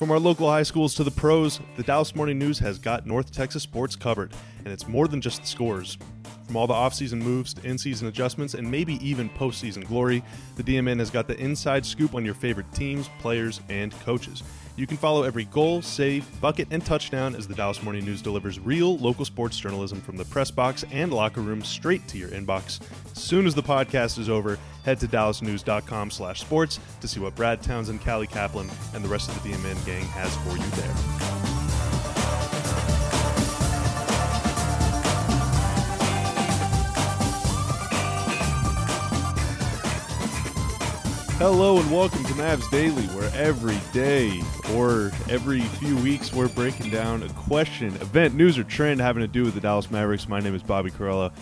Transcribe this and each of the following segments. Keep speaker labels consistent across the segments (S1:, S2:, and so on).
S1: From our local high schools to the pros, the Dallas Morning News has got North Texas sports covered, and it's more than just the scores. From all the offseason moves to in season adjustments and maybe even postseason glory, the DMN has got the inside scoop on your favorite teams, players, and coaches. You can follow every goal, save, bucket, and touchdown as the Dallas Morning News delivers real local sports journalism from the press box and locker room straight to your inbox. As soon as the podcast is over, head to dallasnews.com slash sports to see what Brad Townsend, Callie Kaplan, and the rest of the DMN gang has for you there. Hello and welcome to Mavs Daily, where every day or every few weeks we're breaking down a question, event, news, or trend having to do with the Dallas Mavericks. My name is Bobby Karalla.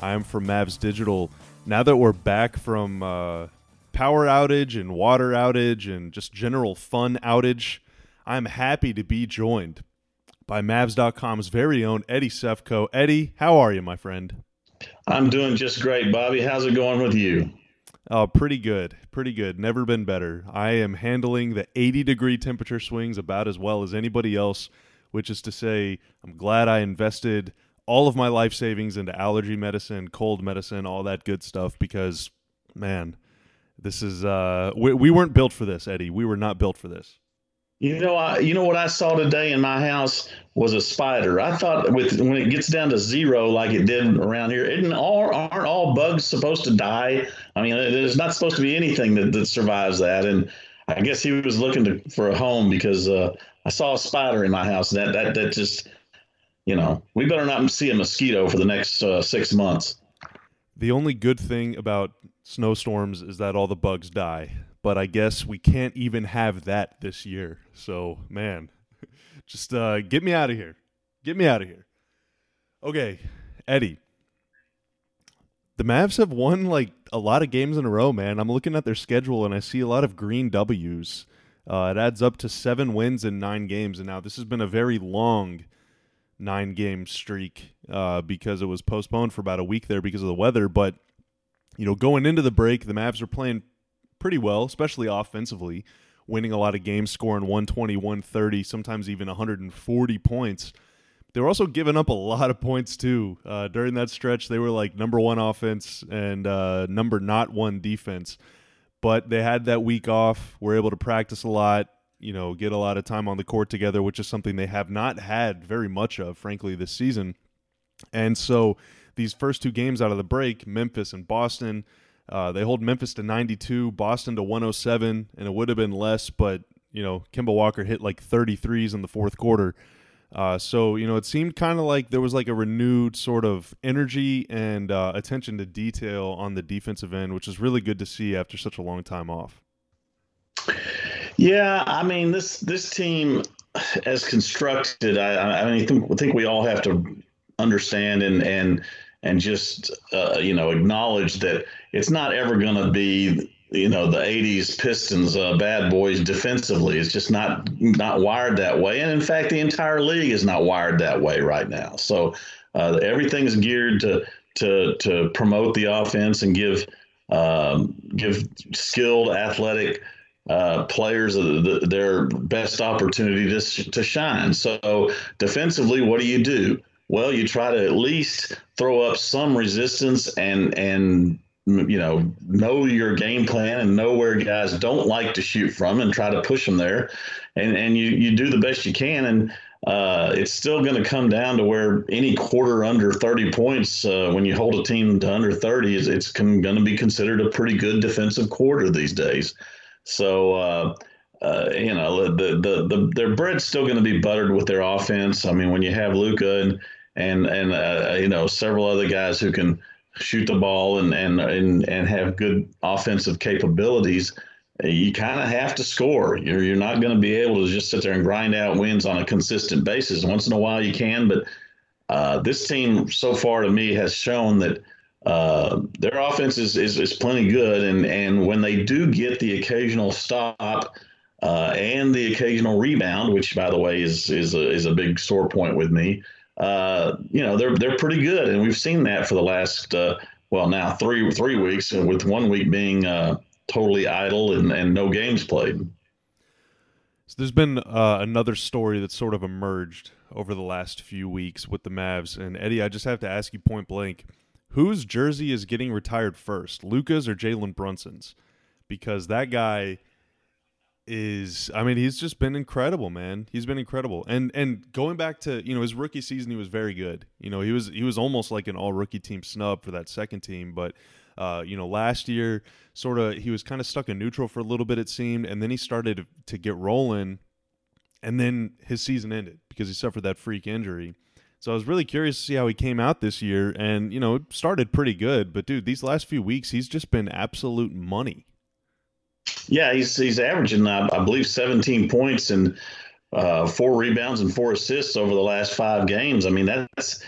S1: I am from Mavs Digital. Now that we're back from uh, power outage and water outage and just general fun outage, I'm happy to be joined by Mavs.com's very own Eddie Sefko. Eddie, how are you, my friend?
S2: I'm doing just great, Bobby. How's it going with you?
S1: Oh, pretty good. Pretty good. Never been better. I am handling the 80 degree temperature swings about as well as anybody else, which is to say, I'm glad I invested all of my life savings into allergy medicine, cold medicine, all that good stuff because, man, this is, uh, we, we weren't built for this, Eddie. We were not built for this.
S2: You know, I, you know what I saw today in my house was a spider. I thought with when it gets down to zero, like it did around here, isn't all aren't all bugs supposed to die? I mean, there's not supposed to be anything that, that survives that. And I guess he was looking to, for a home because uh, I saw a spider in my house. That that that just, you know, we better not see a mosquito for the next uh, six months.
S1: The only good thing about snowstorms is that all the bugs die but I guess we can't even have that this year. So, man, just uh, get me out of here. Get me out of here. Okay, Eddie. The Mavs have won like a lot of games in a row, man. I'm looking at their schedule and I see a lot of green W's. Uh, it adds up to seven wins in nine games, and now this has been a very long nine game streak uh, because it was postponed for about a week there because of the weather. But you know, going into the break, the Mavs are playing pretty well, especially offensively, winning a lot of games, scoring 120, 130, sometimes even 140 points. They were also giving up a lot of points too. Uh, during that stretch, they were like number one offense and uh, number not one defense. But they had that week off, were able to practice a lot, you know, get a lot of time on the court together, which is something they have not had very much of, frankly, this season. And so these first two games out of the break, Memphis and Boston, uh, they hold Memphis to 92, Boston to 107, and it would have been less, but you know Kemba Walker hit like 33s in the fourth quarter. Uh, so you know it seemed kind of like there was like a renewed sort of energy and uh, attention to detail on the defensive end, which is really good to see after such a long time off.
S2: Yeah, I mean this this team as constructed, I, I mean, I think, I think we all have to understand and and and just uh, you know acknowledge that it's not ever going to be you know the 80s pistons uh, bad boys defensively. It's just not not wired that way. And in fact the entire league is not wired that way right now. So uh, everything's geared to to to promote the offense and give um, give skilled athletic uh, players the, their best opportunity to, to shine. So defensively what do you do well you try to at least throw up some resistance and and you know, know your game plan and know where guys don't like to shoot from and try to push them there. And, and you, you do the best you can. And uh, it's still going to come down to where any quarter under 30 points, uh, when you hold a team to under 30, is it's going to be considered a pretty good defensive quarter these days. So, uh, uh, you know, the, the, the, their bread's still going to be buttered with their offense. I mean, when you have Luka and, and, and, uh, you know, several other guys who can, shoot the ball and and and, and have good offensive capabilities, you kind of have to score. You're you're not going to be able to just sit there and grind out wins on a consistent basis. Once in a while you can, but uh, this team so far to me has shown that uh, their offense is, is is plenty good, and and when they do get the occasional stop. Uh, and the occasional rebound, which by the way is is a, is a big sore point with me uh, you know, they're they're pretty good, and we've seen that for the last uh, well now three three weeks, and with one week being uh, totally idle and, and no games played.
S1: So there's been uh, another story that's sort of emerged over the last few weeks with the Mavs. And Eddie, I just have to ask you point blank whose jersey is getting retired first, Luka's or Jalen Brunson's? Because that guy is I mean he's just been incredible man. He's been incredible. And and going back to you know his rookie season he was very good. You know he was he was almost like an all rookie team snub for that second team. But uh, you know, last year, sort of, he was kind of stuck in neutral for a little bit, it seemed, and then he started to get rolling, and then his season ended because he suffered that freak injury. So I was really curious to see how he came out this year, and you know, it started pretty good, but dude, these last few weeks, he's just been absolute money.
S2: Yeah, he's he's averaging, I, I believe, 17 points and uh, four rebounds and four assists over the last five games. I mean, that's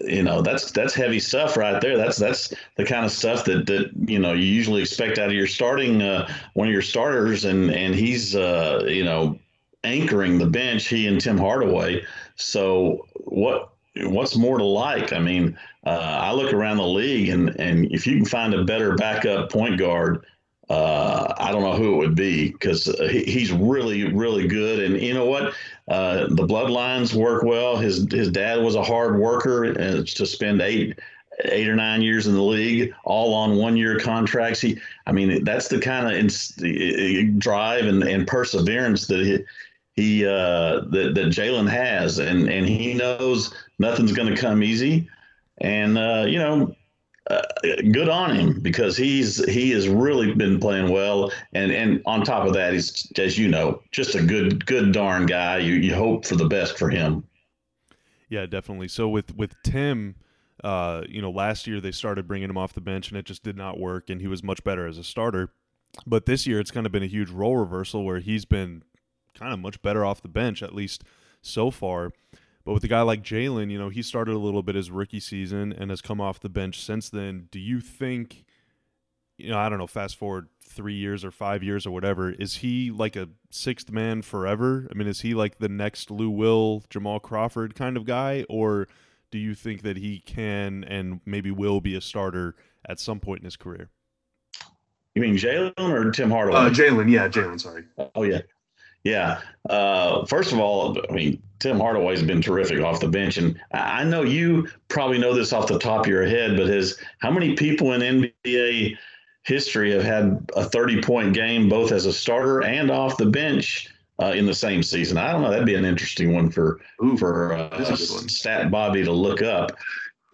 S2: you know that's that's heavy stuff right there. That's that's the kind of stuff that that you know you usually expect out of your starting uh, one of your starters. And and he's uh, you know anchoring the bench he and Tim Hardaway. So what what's more to like? I mean uh, I look around the league and and if you can find a better backup point guard uh, I don't know who it would be because he, he's really, really good. And you know what? Uh, the bloodlines work well. His his dad was a hard worker, to spend eight eight or nine years in the league, all on one year contracts. He, I mean, that's the kind of drive and, and perseverance that he, he uh, that, that Jalen has, and and he knows nothing's going to come easy. And uh, you know, good on him because he's he has really been playing well, and and on top of that, he's as you know just a good good darn guy. You you hope for the best for him.
S1: Yeah, definitely. So with with Tim, uh, you know, last year they started bringing him off the bench, and it just did not work, and he was much better as a starter. But this year, it's kind of been a huge role reversal where he's been kind of much better off the bench, at least so far. But with a guy like Jalen, you know, he started a little bit his rookie season and has come off the bench since then. Do you think, you know, I don't know, fast forward three years or five years or whatever, is he like a sixth man forever? I mean, is he like the next Lou Will, Jamal Crawford kind of guy? Or do you think that he can and maybe will be a starter at some point in his career?
S2: You mean Jalen or Tim Hardaway?
S3: Uh, Jalen, yeah, Jalen. Sorry.
S2: Oh yeah, yeah. Uh, first of all, I mean, Tim Hardaway's been terrific off the bench. And I know you probably know this off the top of your head, but has how many people in NBA history have had a 30 point game both as a starter and off the bench uh, in the same season? I don't know. That'd be an interesting one for Ooh, for uh, Stat Bobby to look up.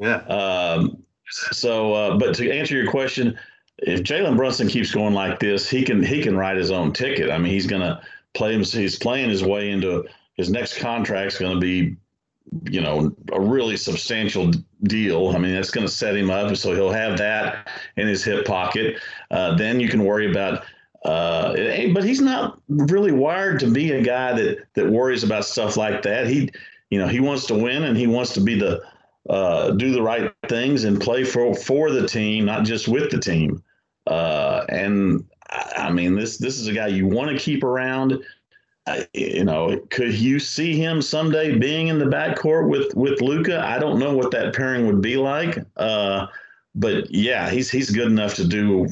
S3: Yeah.
S2: Um, so, uh, but to answer your question, if Jalen Brunson keeps going like this, he can he can write his own ticket. I mean, he's gonna He's playing his way into his next contract's going to be, you know, a really substantial deal. I mean, that's going to set him up, so he'll have that in his hip pocket. Uh, then you can worry about. Uh, but he's not really wired to be a guy that that worries about stuff like that. He, you know, he wants to win and he wants to be the uh, do the right things and play for for the team, not just with the team. Uh, and I mean, this this is a guy you want to keep around. Uh, you know, could you see him someday being in the backcourt with with Luka? I don't know what that pairing would be like, uh, but yeah, he's he's good enough to do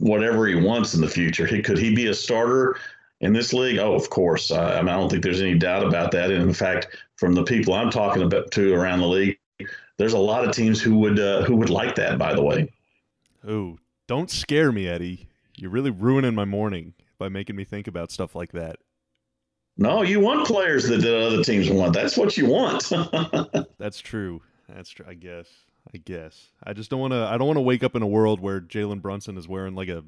S2: whatever he wants in the future. He could he be a starter in this league? Oh, of course. I, I mean, I don't think there's any doubt about that. And in fact, from the people I'm talking about to around the league, there's a lot of teams who would uh, who would like that. By the way.
S1: Oh, don't scare me, Eddie. You're really ruining my morning by making me think about stuff like that.
S2: No, you want players that other teams want. That's what you want.
S1: That's true. That's true. I guess. I guess. I just don't want to. I don't want to wake up in a world where Jalen Brunson is wearing like a,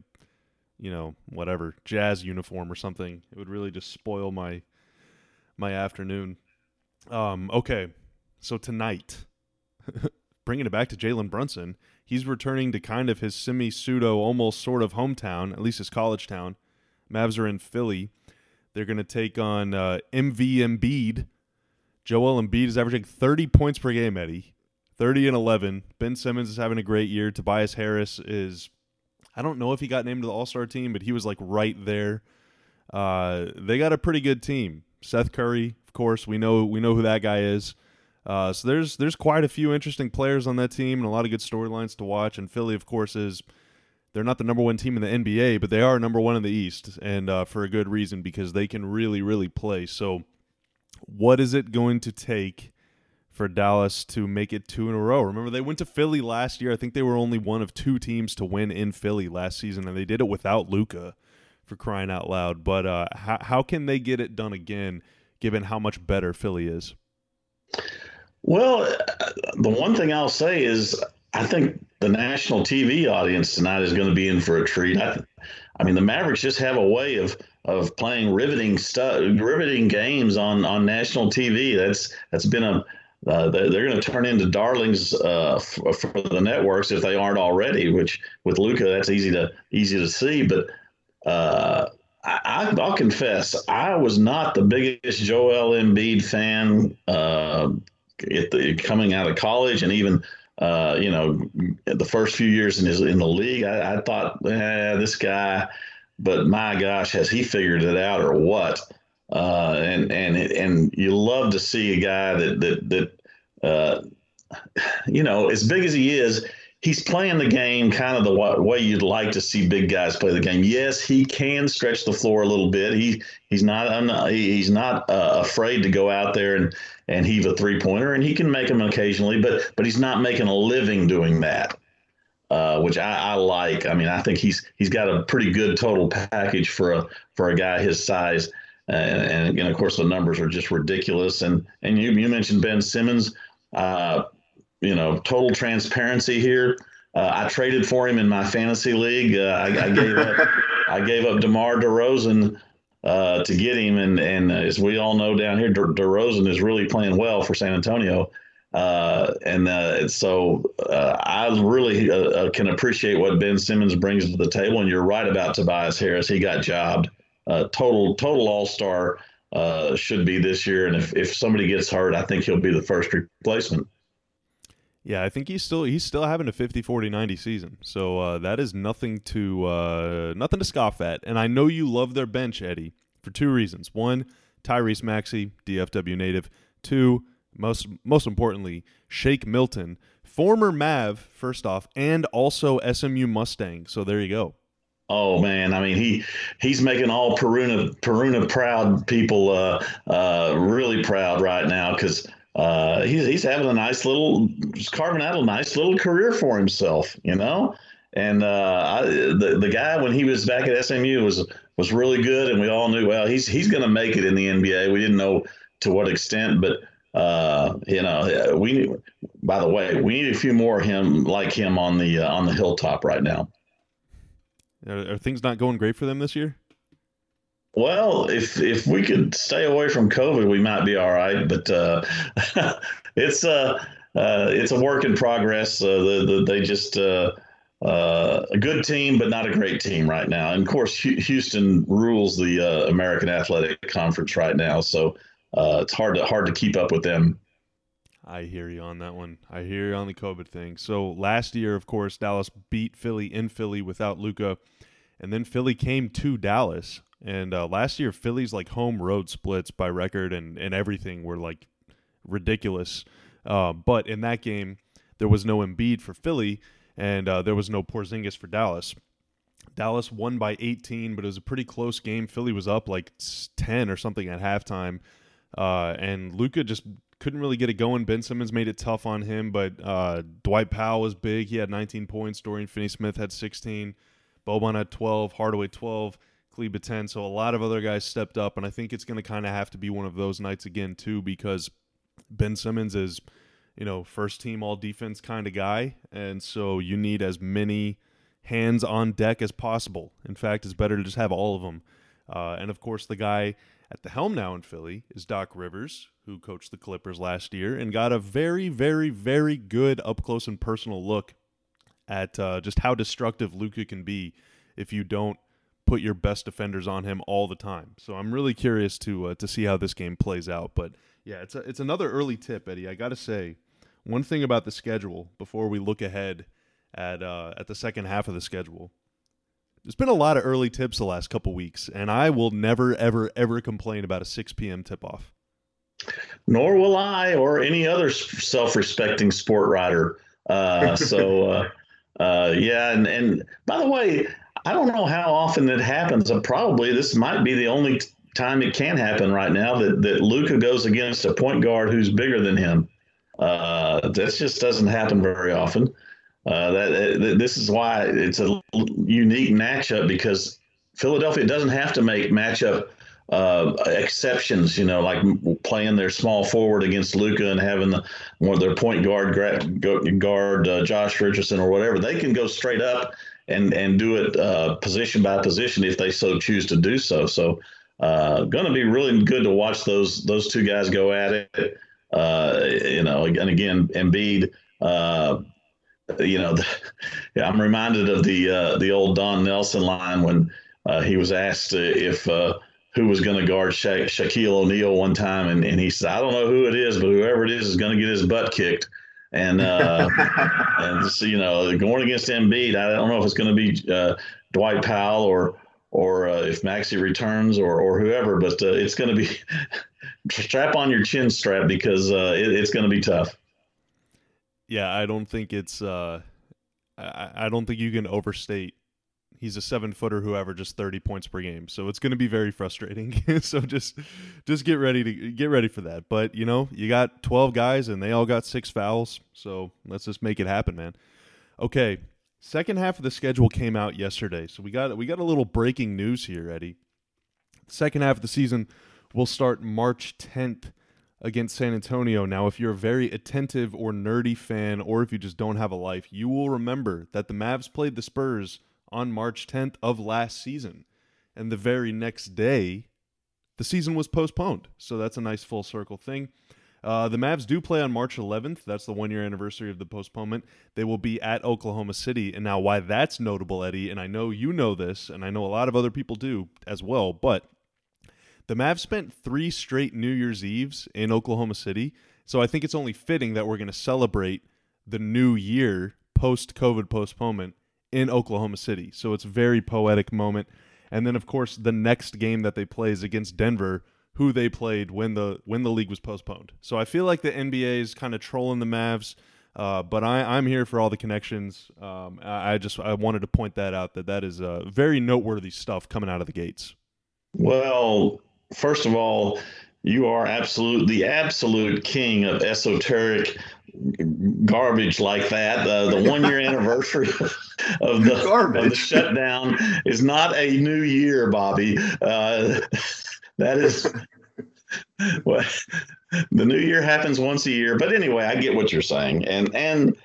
S1: you know, whatever jazz uniform or something. It would really just spoil my, my afternoon. Um. Okay. So tonight, bringing it back to Jalen Brunson, he's returning to kind of his semi pseudo, almost sort of hometown, at least his college town. Mavs are in Philly. They're going to take on uh, MV Embiid. Joel Embiid is averaging 30 points per game, Eddie. 30 and 11. Ben Simmons is having a great year. Tobias Harris is, I don't know if he got named to the All Star team, but he was like right there. Uh, they got a pretty good team. Seth Curry, of course, we know we know who that guy is. Uh, so there's there's quite a few interesting players on that team and a lot of good storylines to watch. And Philly, of course, is they're not the number one team in the NBA, but they are number one in the East, and uh, for a good reason because they can really, really play. So, what is it going to take for Dallas to make it two in a row? Remember, they went to Philly last year. I think they were only one of two teams to win in Philly last season, and they did it without Luka for crying out loud. But uh, how, how can they get it done again, given how much better Philly is?
S2: Well, the one thing I'll say is I think the national TV audience tonight is going to be in for a treat. I, I mean, the Mavericks just have a way of of playing riveting stuff, riveting games on on national TV. That's that's been a uh, they're, going to turn into darlings uh, for, for, the networks if they aren't already. Which with Luka, that's easy to easy to see. But uh, I, will confess, I was not the biggest Joel Embiid fan uh, the, coming out of college, and even uh, you know the first few years in his in the league. I, I thought, eh, this guy, but my gosh, has he figured it out or what? Uh, and and and you love to see a guy that that that uh, you know as big as he is he's playing the game kind of the way you'd like to see big guys play the game. Yes, he can stretch the floor a little bit. He he's not he's not uh, afraid to go out there and and heave a three pointer, and he can make them occasionally. But but he's not making a living doing that. Uh, which I, I, like. I mean, I think he's he's got a pretty good total package for a for a guy his size. And, and again, of course, the numbers are just ridiculous. And and you you mentioned Ben Simmons. Uh, you know, total transparency here. Uh, I traded for him in my fantasy league. Uh, I, I, gave up, I gave up DeMar DeRozan uh, to get him, and and as we all know down here, De- DeRozan is really playing well for San Antonio. Uh, and uh, so uh, I really can appreciate what Ben Simmons brings to the table. And you're right about Tobias Harris; he got jobbed. total total all star should be this year, and if if somebody gets hurt, I think he'll be the first replacement.
S1: Yeah, I think he's still he's still having a 50 40 90 season. So uh, that is nothing to uh, nothing to scoff at. And I know you love their bench, Eddie, for two reasons. One, Tyrese Maxey, DFW native. Two, most most importantly, Shake Milton, former Mav, first off, and also SMU Mustang. So there you go.
S2: Oh man, I mean he he's making all Peruna Peruna proud people uh, uh, really proud right now because uh, he's he's having a nice little, just carving out a nice little career for himself, you know. And uh, I, the the guy when he was back at SMU was was really good, and we all knew well he's he's going to make it in the NBA. We didn't know to what extent, but uh, you know we by the way we need a few more him like him on the uh, on the hilltop right now.
S1: Are, are things not going great for them this year?
S2: Well, if if we could stay away from COVID, we might be all right. But uh, it's uh, uh, it's a work in progress. Uh, the, the, they just uh, uh, a good team, but not a great team right now. And of course, Houston rules the American Athletic Conference right now, so it's hard to hard to keep up with them.
S1: I hear you on that one. I hear you on the COVID thing. So last year, of course, Dallas beat Philly in Philly without Luka, and then Philly came to Dallas and uh, last year, Philly's like home road splits by record and, and everything were like ridiculous. Uh, but in that game, there was no Embiid for Philly, and uh, there was no Porzingis for Dallas. Dallas won by 18, but it was a pretty close game. Philly was up like 10 or something at halftime, uh, and Luka just couldn't really get it going. Ben Simmons made it tough on him, but uh, Dwight Powell was big. He had 19 points. Dorian Finney-Smith had 16. Boban had 12. Hardaway 12. Kleber 10. So a lot of other guys stepped up, and I think it's going to kind of have to be one of those nights again, too, because Ben Simmons is, you know, first team all defense kind of guy. And so you need as many hands on deck as possible. In fact, it's better to just have all of them. Uh, and of course, the guy at the helm now in Philly is Doc Rivers, who coached the Clippers last year and got a very, very, very good up close and personal look at uh, just how destructive Luka can be if you don't put your best defenders on him all the time. So I'm really curious to uh, to see how this game plays out. But yeah, it's a, it's another early tip, Eddie. I got to say, one thing about the schedule before we look ahead at uh, at the second half of the schedule. There's been a lot of early tips the last couple weeks, and I will never, ever, ever complain about a 6 p.m. tip off.
S2: Nor will I, or any other self-respecting sport writer. Uh, so, uh, uh, yeah, and and by the way, I don't know how often it happens. Probably this might be the only time it can happen right now that that Luka goes against a point guard who's bigger than him. Uh, that just doesn't happen very often. Uh, that, that this is why it's a unique matchup because Philadelphia doesn't have to make matchup uh, exceptions, you know, like playing their small forward against Luka and having the their point guard guard uh, Josh Richardson or whatever. They can go straight up and and do it uh, position by position if they so choose to do so. So, uh, going to be really good to watch those those two guys go at it. Uh, you know, and again, Embiid. Uh, you know, the, yeah, I'm reminded of the the old Don Nelson line when he was asked if who was going to guard Sha- Shaquille O'Neal one time, and, and he said, "I don't know who it is, but whoever it is is going to get his butt kicked." And uh, and so, you know, going against Embiid, I don't know if it's going to be uh, Dwight Powell or or uh, if Maxi returns or or whoever, but uh, it's going to be strap on your chin strap because uh, it, it's going to be tough.
S1: Yeah, I don't think it's. Uh, I, I don't think you can overstate he's a seven footer who averages 30 points per game. So it's going to be very frustrating. So just just get ready to get ready for that. But you know you got 12 guys and they all got six fouls. So let's just make it happen man. Okay second half of the schedule came out yesterday. So we got we got a little breaking news here eddie. Second half of the season will start march 10th against San Antonio. Now, if you're a very attentive or nerdy fan, or if you just don't have a life, you will remember that the Mavs played the Spurs on March 10th of last season. And the very next day, the season was postponed. So that's a nice full circle thing. Uh, the Mavs do play on March 11th. That's the one year anniversary of the postponement. They will be at Oklahoma City. And now, why that's notable, Eddie, and I know you know this, and I know a lot of other people do as well, but the Mavs spent three straight New Year's Eves in Oklahoma City. So I think it's only fitting that we're going to celebrate the new year post COVID postponement in Oklahoma City. So it's a very poetic moment. And then of course the next game that they play is against Denver, who they played when the when the league was postponed. So I feel like the NBA is kind of trolling the Mavs. Uh, but I, I'm here for all the connections. Um, I, I, just I wanted to point that out that that is uh, very noteworthy stuff coming out of the gates.
S2: Well, first of all, you are absolute the absolute king of esoteric garbage like that. Uh, the one year anniversary of the, of the, shutdown is not a new year, Bobby. Uh, that is what the new year happens once a year. But anyway, I get what you're saying, and and.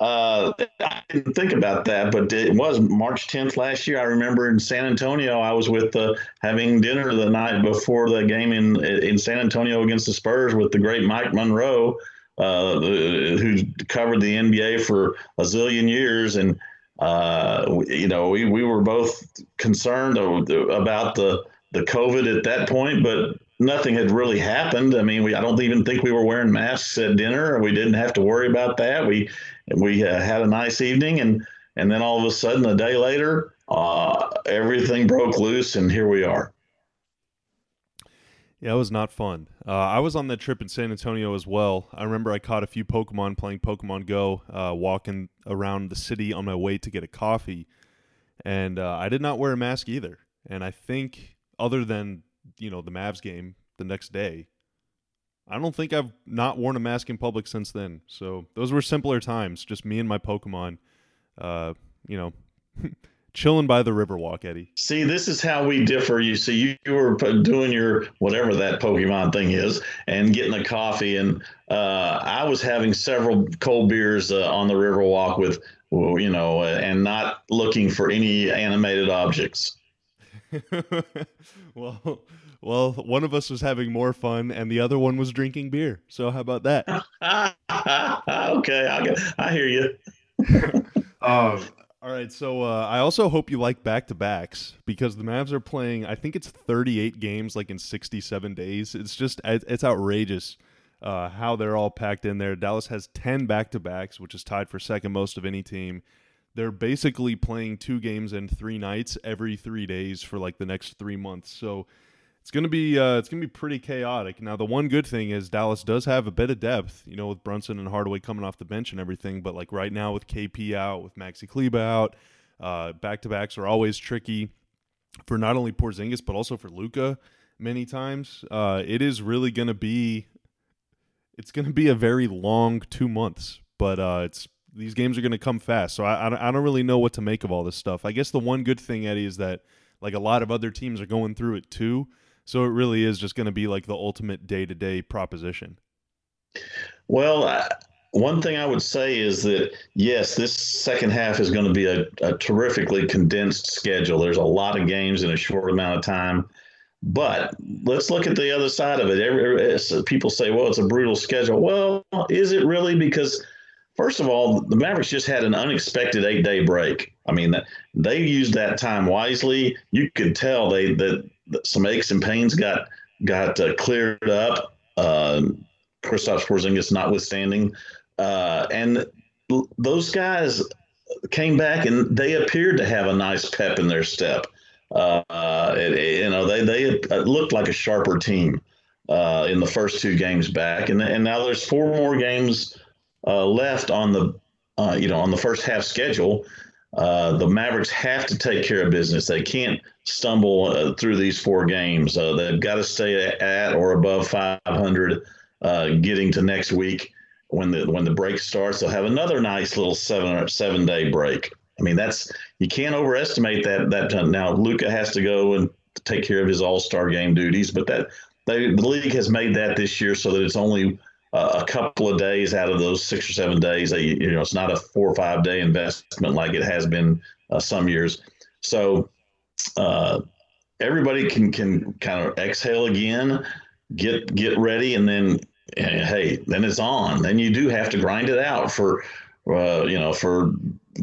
S2: Uh, I didn't think about that, but it was March 10th last year. I remember in San Antonio, I was with uh, having dinner the night before the game in in San Antonio against the Spurs with the great Mike Monroe, uh, who covered the NBA for a zillion years, and uh, you know we, we were both concerned about the the COVID at that point, but nothing had really happened. I mean, we I don't even think we were wearing masks at dinner. We didn't have to worry about that. We we uh, had a nice evening, and and then all of a sudden, a day later, uh, everything broke loose, and here we are.
S1: Yeah, it was not fun. Uh, I was on that trip in San Antonio as well. I remember I caught a few Pokemon playing Pokemon Go, uh, walking around the city on my way to get a coffee, and uh, I did not wear a mask either. And I think, other than you know the Mavs game the next day, I don't think I've not worn a mask in public since then. So those were simpler times, just me and my Pokemon. Uh, you know. chilling by the Riverwalk, Eddie.
S2: See, this is how we differ. You see, you, you were doing your whatever that Pokemon thing is, and getting a coffee, and uh, I was having several cold beers uh, on the Riverwalk with, you know, uh, and not looking for any animated objects.
S1: well, well, one of us was having more fun, and the other one was drinking beer. So how about that?
S2: okay, I, I hear you.
S1: um, all right, so uh, I also hope you like back to backs because the Mavs are playing. I think it's 38 games, like in 67 days. It's just it's outrageous uh, how they're all packed in there. Dallas has 10 back to backs, which is tied for second most of any team. They're basically playing two games in three nights every three days for like the next three months. So it's gonna be uh, it's gonna be pretty chaotic. Now, the one good thing is Dallas does have a bit of depth, you know, with Brunson and Hardaway coming off the bench and everything. But like right now, with KP out, with Maxi Kleber out, back to backs are always tricky for not only Porzingis but also for Luka. Many times, uh, it is really gonna be it's gonna be a very long two months. But uh, it's these games are gonna come fast, so I I don't really know what to make of all this stuff. I guess the one good thing, Eddie, is that like a lot of other teams are going through it too. So it really is just going to be like the ultimate day to day proposition.
S2: Well, I, one thing I would say is that yes, this second half is going to be a, a, terrifically condensed schedule. There's a lot of games in a short amount of time. But let's look at the other side of it. Every, people say, well, it's a brutal schedule. Well, is it really? Because First of all, the Mavericks just had an unexpected eight day break. I mean, they used that time wisely. You could tell they that, some aches and pains got got uh, cleared up. Uh, Kristaps Porzingis notwithstanding, uh, and those guys came back and they appeared to have a nice pep in their step. Uh, you know, they they looked like a sharper team uh, in the first two games back, and and now there's four more games uh, left on the uh, you know on the first half schedule, uh, the Mavericks have to take care of business. They can't stumble uh, through these four games. Uh, they've got to stay at or above 500, uh, getting to next week when the when the break starts. They'll have another nice little seven or seven day break. I mean, that's you can't overestimate that. That now Luka has to go and take care of his All Star game duties, but that they, the league has made that this year so that it's only uh, a couple of days out of those six or seven days. You know, it's not a four or five day investment like it has been uh, some years. So uh, everybody can can kind of exhale again, get get ready, and then hey, then it's on. Then you do have to grind it out for uh, you know for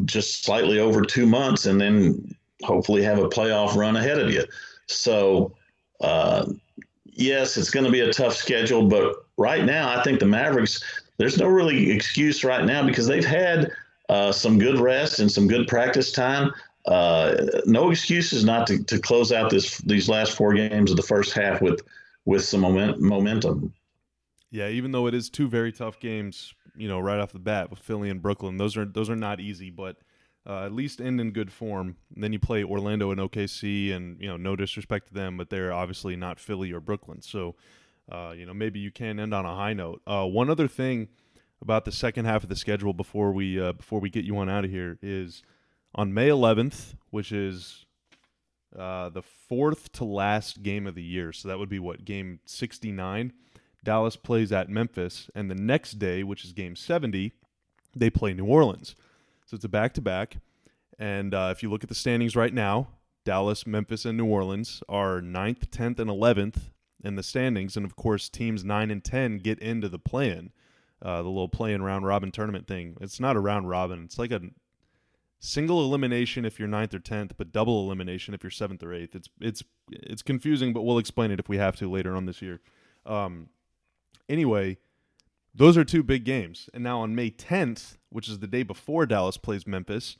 S2: just slightly over two months, and then hopefully have a playoff run ahead of you. So uh, yes, it's going to be a tough schedule, but right now, I think the Mavericks, there's no really excuse right now because they've had uh, some good rest and some good practice time. Uh, no excuses not to, to close out this these last four games of the first half with with some moment, momentum.
S1: Yeah, even though it is two very tough games, you know, right off the bat with Philly and Brooklyn, those are those are not easy, but uh, at least end in good form. And then you play Orlando and OKC, and you know, no disrespect to them, but they're obviously not Philly or Brooklyn. So uh, you know, maybe you can end on a high note. Uh, one other thing about the second half of the schedule before we uh, before we get you on out of here is on May 11th, which is uh, the fourth to last game of the year. So that would be what game 69. Dallas plays at Memphis, and the next day, which is game 70, they play New Orleans. So it's a back to back. And uh, if you look at the standings right now, Dallas, Memphis, and New Orleans are 9th, 10th, and 11th in the standings, and of course, teams nine and ten get into the play-in, uh, the little play-in round robin tournament thing. It's not a round robin; it's like a single elimination if you're ninth or tenth, but double elimination if you're seventh or eighth. It's it's it's confusing, but we'll explain it if we have to later on this year. Um, anyway, those are two big games, and now on May 10th, which is the day before Dallas plays Memphis,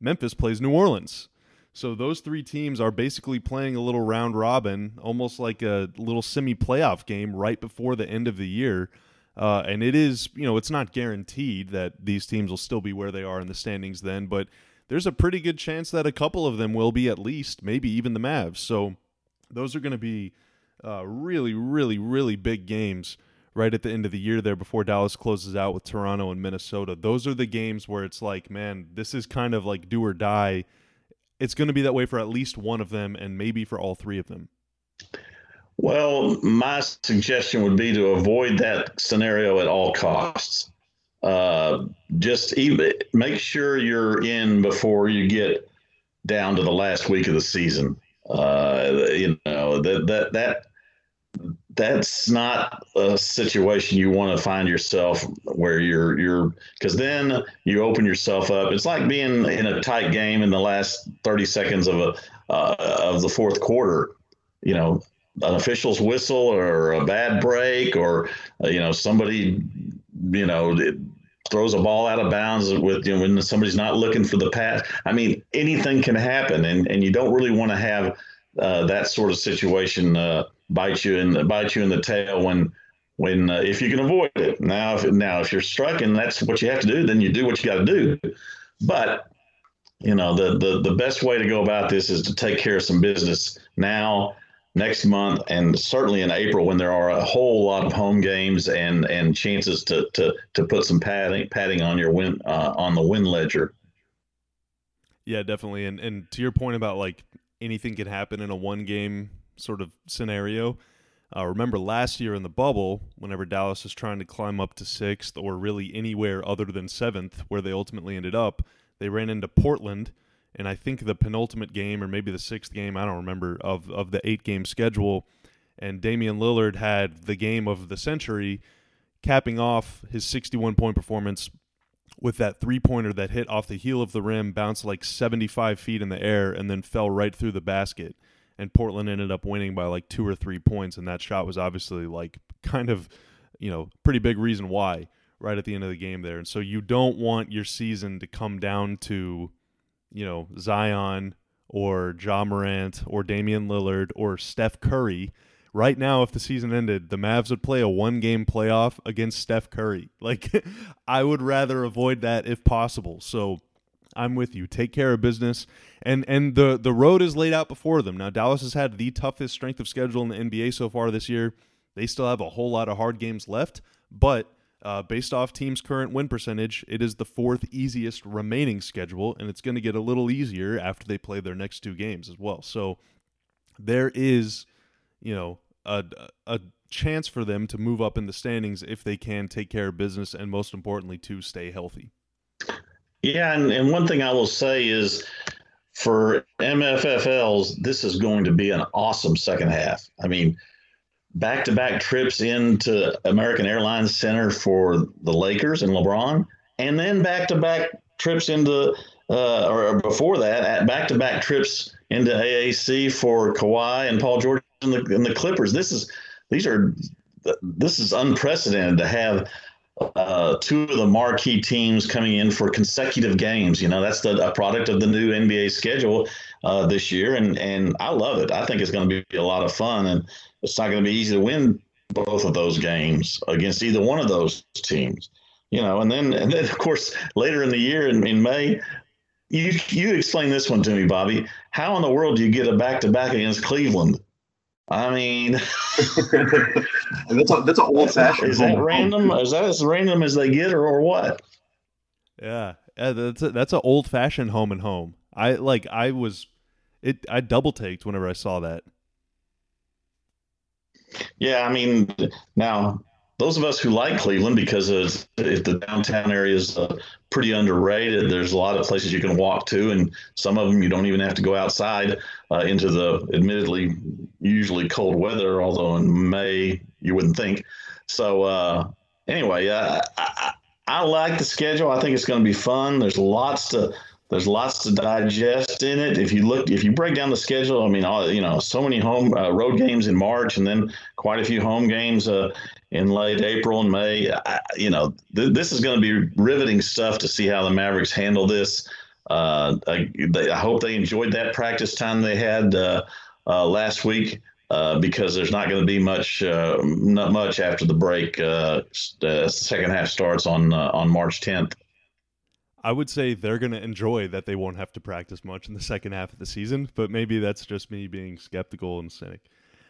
S1: Memphis plays New Orleans. So those three teams are basically playing a little round robin, almost like a little semi playoff game right before the end of the year. Uh, and it is, you know, it's not guaranteed that these teams will still be where they are in the standings then, but there's a pretty good chance that a couple of them will be at least, maybe even the Mavs. So those are going to be uh, really, really, really big games right at the end of the year there before Dallas closes out with Toronto and Minnesota. Those are the games where it's like, man, this is kind of like do or die it's going to be that way for at least one of them and maybe for all three of them.
S2: Well, my suggestion would be to avoid that scenario at all costs. Uh, just even make sure you're in before you get down to the last week of the season. Uh, you know that that that that's not a situation you want to find yourself where you're you're because then you open yourself up. It's like being in a tight game in the last 30 seconds of a uh, of the fourth quarter. You know, an official's whistle or a bad break or uh, you know somebody you know throws a ball out of bounds with you know when somebody's not looking for the pass. I mean, anything can happen, and and you don't really want to have uh, that sort of situation uh, bite you in the bite you in the tail when when uh, if you can avoid it. Now if now if you're struck and that's what you have to do, then you do what you got to do. But you know the, the the best way to go about this is to take care of some business now next month and certainly in April when there are a whole lot of home games and and chances to to to put some padding padding on your win uh, on the win ledger.
S1: Yeah, definitely. And and to your point about like anything can happen in a one game sort of scenario. Uh, remember last year in the bubble, whenever Dallas was trying to climb up to sixth or really anywhere other than seventh, where they ultimately ended up, they ran into Portland and I think the penultimate game or maybe the sixth game, I don't remember, of, of the eight game schedule. And Damian Lillard had the game of the century, capping off his 61 point performance with that three pointer that hit off the heel of the rim, bounced like 75 feet in the air, and then fell right through the basket. And Portland ended up winning by like two or three points. And that shot was obviously like kind of, you know, pretty big reason why right at the end of the game there. And so you don't want your season to come down to you know, Zion or Ja Morant or Damian Lillard or Steph Curry. Right now, if the season ended, the Mavs would play a one game playoff against Steph Curry. Like, I would rather avoid that if possible. So I'm with you. Take care of business. And and the, the road is laid out before them. Now, Dallas has had the toughest strength of schedule in the NBA so far this year. They still have a whole lot of hard games left, but uh, based off team's current win percentage, it is the fourth easiest remaining schedule, and it's going to get a little easier after they play their next two games as well. So there is, you know, a, a chance for them to move up in the standings if they can take care of business and, most importantly, to stay healthy.
S2: Yeah, and, and one thing I will say is for MFFLs, this is going to be an awesome second half. I mean, back to back trips into American Airlines Center for the Lakers and LeBron, and then back to back trips into, uh, or before that, back to back trips into AAC for Kawhi and Paul George and the, and the Clippers. This is, these are, this is unprecedented to have uh, two of the marquee teams coming in for consecutive games. You know, that's the a product of the new NBA schedule uh, this year, and and I love it. I think it's going to be a lot of fun, and it's not going to be easy to win both of those games against either one of those teams. You know, and then and then of course later in the year in, in May, you you explain this one to me, Bobby. How in the world do you get a back to back against Cleveland? I mean,
S3: that's a, that's an old fashioned.
S2: Is that random? Is that as random as they get, or, or what?
S1: Yeah, yeah that's a, that's an old fashioned home and home. I like. I was it. I double taked whenever I saw that.
S2: Yeah, I mean, now those of us who like Cleveland because it's, the downtown area is uh, pretty underrated. There's a lot of places you can walk to, and some of them you don't even have to go outside uh, into the admittedly usually cold weather. Although in May you wouldn't think. So uh, anyway, I, I, I like the schedule. I think it's going to be fun. There's lots to there's lots to digest in it. If you look, if you break down the schedule, I mean, all, you know, so many home uh, road games in March, and then quite a few home games uh, in late April and May. I, you know, th- this is going to be riveting stuff to see how the Mavericks handle this. Uh, I, they, I, hope they enjoyed that practice time they had uh, uh, last week. Uh, because there's not going to be much, not much after the break. second half starts on on March 10th.
S1: I would say they're going to enjoy that they won't have to practice much in the second half of the season, but maybe that's just me being skeptical and cynic.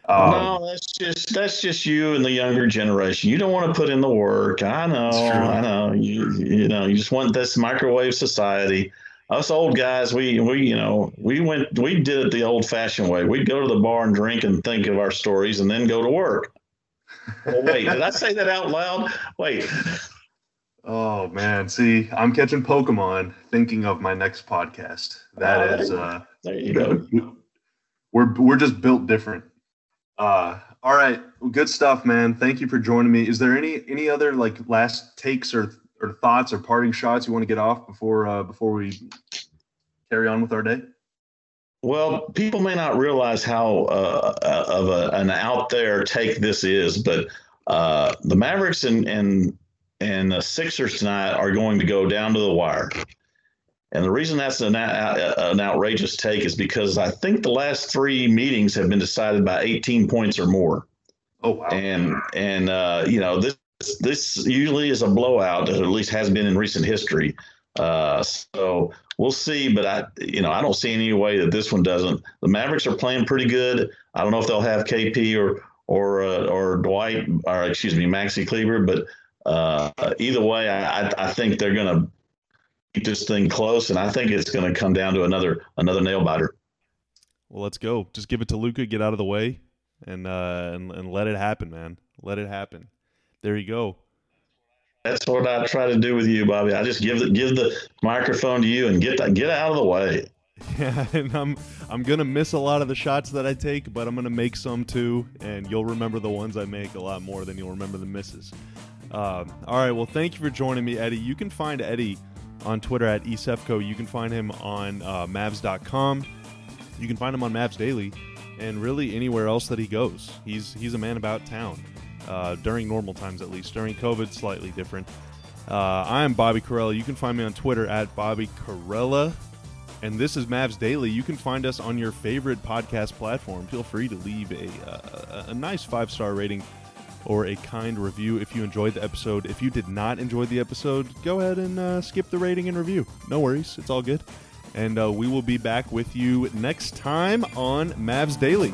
S2: Um, no, that's just that's just you and the younger generation. You don't want to put in the work. I know, I know. You you know, you just want this microwave society. Us old guys, we we you know we went we did it the old fashioned way. We'd go to the bar and drink and think of our stories and then go to work. Well, wait, did I say that out loud? Wait.
S3: Oh man, see, I'm catching Pokemon thinking of my next podcast. That oh, is uh
S2: there you go.
S3: We're we're just built different. Uh all right, well, good stuff, man. Thank you for joining me. Is there any any other like last takes or or thoughts or parting shots you want to get off before uh before we carry on with our day?
S2: Well, people may not realize how uh, uh of a, an out there take this is, but uh, the Mavericks and, and and the Sixers tonight are going to go down to the wire. And the reason that's an, an outrageous take is because I think the last three meetings have been decided by 18 points or more.
S3: Oh wow!
S2: And and uh, you know this this usually is a blowout, or at least has been in recent history. Uh, so we'll see, but I you know I don't see any way that this one doesn't. The Mavericks are playing pretty good. I don't know if they'll have KP or or uh, or Dwight or excuse me Maxi Kleber, but uh, either way, I I think they're going to keep this thing close, and I think it's going to come down to another another nail biter.
S1: Well, let's go. Just give it to Luka, get out of the way, and uh, and and let it happen, man. Let it happen. There you go.
S2: That's what I try to do with you, Bobby. I just give the give the microphone to you and get that get out of the way.
S1: Yeah, and I'm I'm gonna miss a lot of the shots that I take, but I'm gonna make some too, and you'll remember the ones I make a lot more than you'll remember the misses. Um, all right, well, thank you for joining me, Eddie. You can find Eddie on Twitter at eSefko. You can find him on uh, Mavs.com. You can find him on Mavs Daily, and really anywhere else that he goes. He's he's a man about town uh, during normal times, at least. During COVID, slightly different. Uh, I am Bobby Karalla. You can find me on Twitter at Bobby Karalla. And this is Mavs Daily. You can find us on your favorite podcast platform. Feel free to leave a, uh, a nice five star rating or a kind review if you enjoyed the episode. If you did not enjoy the episode, go ahead and uh, skip the rating and review. No worries, it's all good. And uh, we will be back with you next time on Mavs Daily.